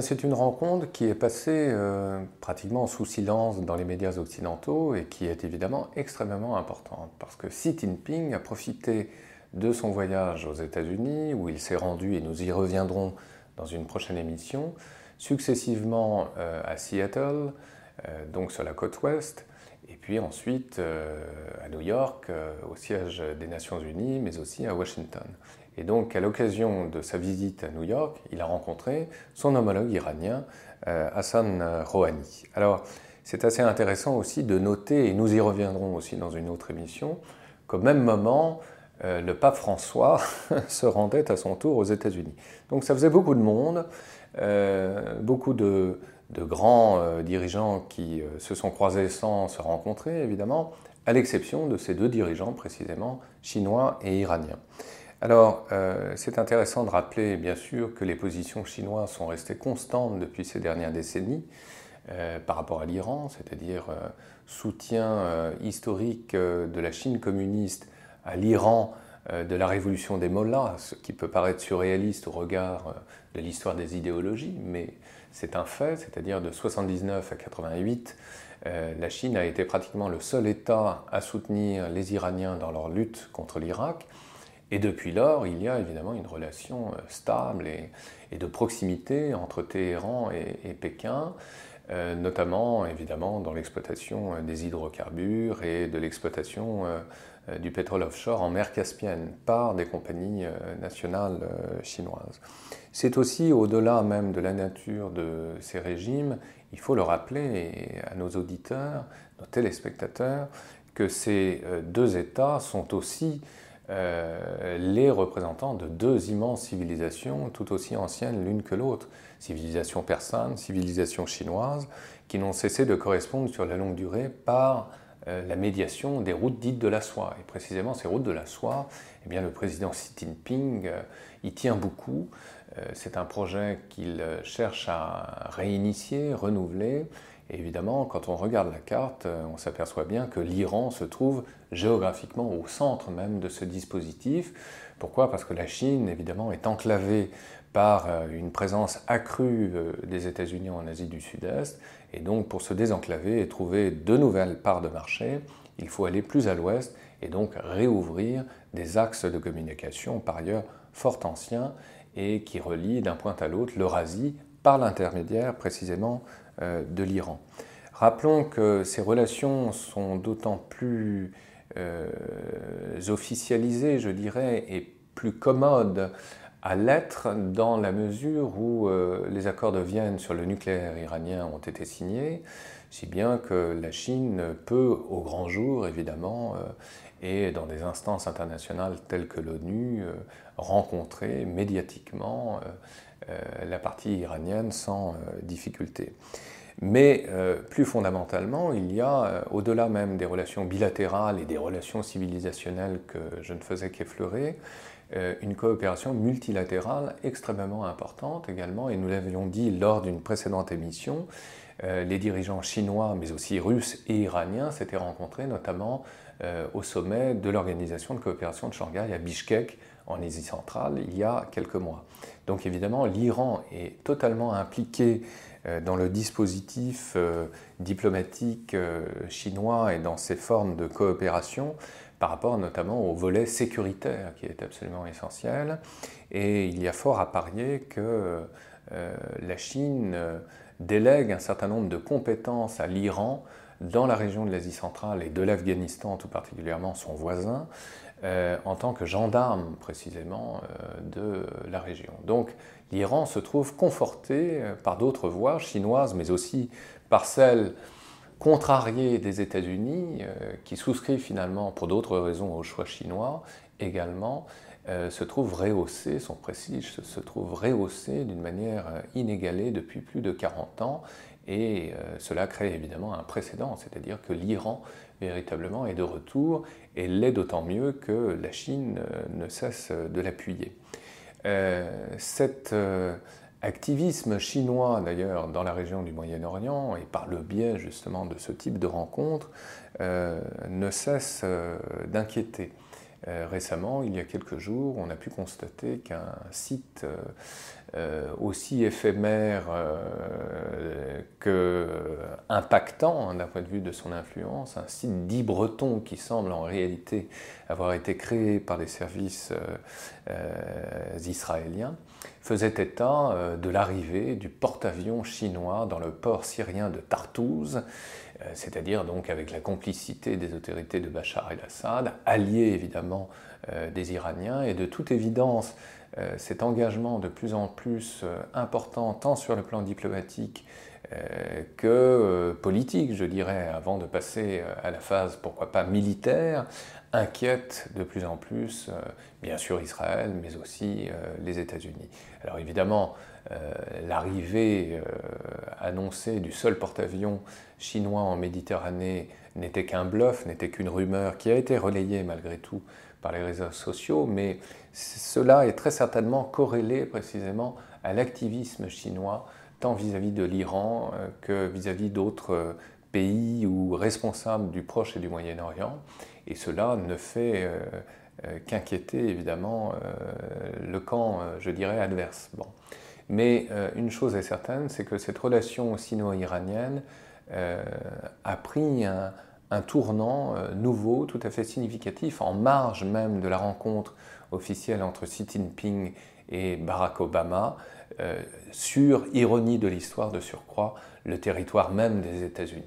c'est une rencontre qui est passée euh, pratiquement sous silence dans les médias occidentaux et qui est évidemment extrêmement importante. Parce que Xi Jinping a profité de son voyage aux États-Unis où il s'est rendu, et nous y reviendrons dans une prochaine émission, successivement euh, à Seattle, euh, donc sur la côte ouest, et puis ensuite à New York, au siège des Nations Unies, mais aussi à Washington. Et donc, à l'occasion de sa visite à New York, il a rencontré son homologue iranien, euh, Hassan Rouhani. Alors, c'est assez intéressant aussi de noter, et nous y reviendrons aussi dans une autre émission, qu'au même moment, euh, le pape François se rendait à son tour aux États-Unis. Donc ça faisait beaucoup de monde, euh, beaucoup de, de grands dirigeants qui se sont croisés sans se rencontrer, évidemment, à l'exception de ces deux dirigeants précisément, chinois et iraniens. Alors, euh, c'est intéressant de rappeler, bien sûr, que les positions chinoises sont restées constantes depuis ces dernières décennies euh, par rapport à l'Iran, c'est-à-dire euh, soutien historique de la Chine communiste à l'Iran de la révolution des mollahs, ce qui peut paraître surréaliste au regard de l'histoire des idéologies, mais c'est un fait, c'est-à-dire de 79 à 88, la Chine a été pratiquement le seul État à soutenir les Iraniens dans leur lutte contre l'Irak. Et depuis lors, il y a évidemment une relation euh, stable et, de proximité entre Téhéran et, Pékin, euh, notamment évidemment dans l'exploitation euh, des hydrocarbures et de l'exploitation du pétrole offshore en mer Caspienne par des compagnies nationales chinoises. C'est aussi au-delà même de la nature de ces régimes, il faut le rappeler à nos auditeurs, nos téléspectateurs, que ces deux États sont aussi euh, les représentants de deux immenses civilisations tout aussi anciennes l'une que l'autre, civilisation persane, civilisation chinoise, qui n'ont cessé de correspondre sur la longue durée par euh, la médiation des routes dites de la soie. Et précisément ces routes de la soie, eh bien, le président Xi Jinping euh, y tient beaucoup. C'est un projet qu'il cherche à réinitier, renouveler. Évidemment, quand on regarde la carte, euh, on s'aperçoit bien que l'Iran se trouve géographiquement au centre même de ce dispositif. Pourquoi? Parce que la Chine, évidemment, est enclavée par euh, une présence accrue euh, des États-Unis en Asie du Sud-Est. Et donc, pour se désenclaver et trouver de nouvelles parts de marché, il faut aller plus à l'ouest et donc réouvrir des axes de communication, par ailleurs fort anciens, et qui relient d'un point à l'autre l'Eurasie par l'intermédiaire précisément euh, de l'Iran. Rappelons que ces relations sont d'autant plus euh, officialisées, je dirais, et plus commodes à l'être dans la mesure où euh, les accords de Vienne sur le nucléaire iranien ont été signés, si bien que la Chine peut, au grand jour évidemment, et dans des instances internationales telles que l'ONU, rencontrer médiatiquement euh, la partie iranienne sans euh, difficulté. Mais euh, plus fondamentalement, il y a, au-delà même des relations bilatérales et des relations civilisationnelles que je ne faisais qu'effleurer, une coopération multilatérale extrêmement importante également, et nous l'avions dit lors d'une précédente émission, les dirigeants chinois, mais aussi russes et iraniens s'étaient rencontrés notamment au sommet de l'Organisation de coopération de Shanghai à Bishkek en Asie centrale il y a quelques mois. Donc évidemment, l'Iran est totalement impliqué euh, dans le dispositif euh, diplomatique euh, chinois et dans ses formes de coopération par rapport notamment au volet sécuritaire qui est absolument essentiel. Et il y a fort à parier que la Chine délègue un certain nombre de compétences à l'Iran dans la région de l'Asie centrale et de l'Afghanistan tout particulièrement, son voisin, euh, en tant que gendarme précisément euh, de la région. Donc l'Iran se trouve conforté euh, par d'autres voies chinoises, mais aussi par celles contrariées des États-Unis, qui souscrivent finalement pour d'autres raisons au choix chinois également, se trouve rehaussé, son prestige se trouve rehaussé d'une manière inégalée depuis plus de 40 ans, et cela crée évidemment un précédent, c'est-à-dire que l'Iran véritablement est de retour et l'est d'autant mieux que la Chine euh, ne cesse de l'appuyer. Euh, euh, activisme chinois d'ailleurs dans la région du Moyen-Orient et par le biais justement de ce type de rencontres ne cesse d'inquiéter. Récemment, il y a quelques jours, on a pu constater qu'un site aussi éphémère que impactant d'un point de vue de son influence, un site dit breton qui semble en réalité avoir été créé par des services israéliens, faisait état euh, de l'arrivée du porte-avions chinois dans le port syrien de Tartouz, euh, c'est-à-dire donc avec la complicité des autorités de Bachar el-Assad, alliés évidemment euh, des Iraniens, et de toute évidence, cet engagement de plus en plus important, tant sur le plan diplomatique que politique, je dirais, avant de passer à la phase, pourquoi pas militaire, inquiète de plus en plus, euh, bien sûr Israël, mais aussi euh, les États-Unis. Alors évidemment, euh, l'arrivée annoncée du seul porte-avions chinois en Méditerranée n'était qu'un bluff, n'était qu'une rumeur qui a été relayée malgré tout par les réseaux sociaux, mais cela est très certainement corrélé précisément à l'activisme chinois, tant vis-à-vis de l'Iran que vis-à-vis d'autres pays ou responsables du Proche et du Moyen-Orient. Et cela ne fait euh, euh, qu'inquiéter évidemment euh, le camp, je dirais, adverse. Mais une chose est certaine, c'est que cette relation sino-iranienne a pris un, tournant nouveau, tout à fait significatif, en marge même de la rencontre officielle entre Xi Jinping et Barack Obama, sur, ironie de l'histoire de surcroît, le territoire même des États-Unis.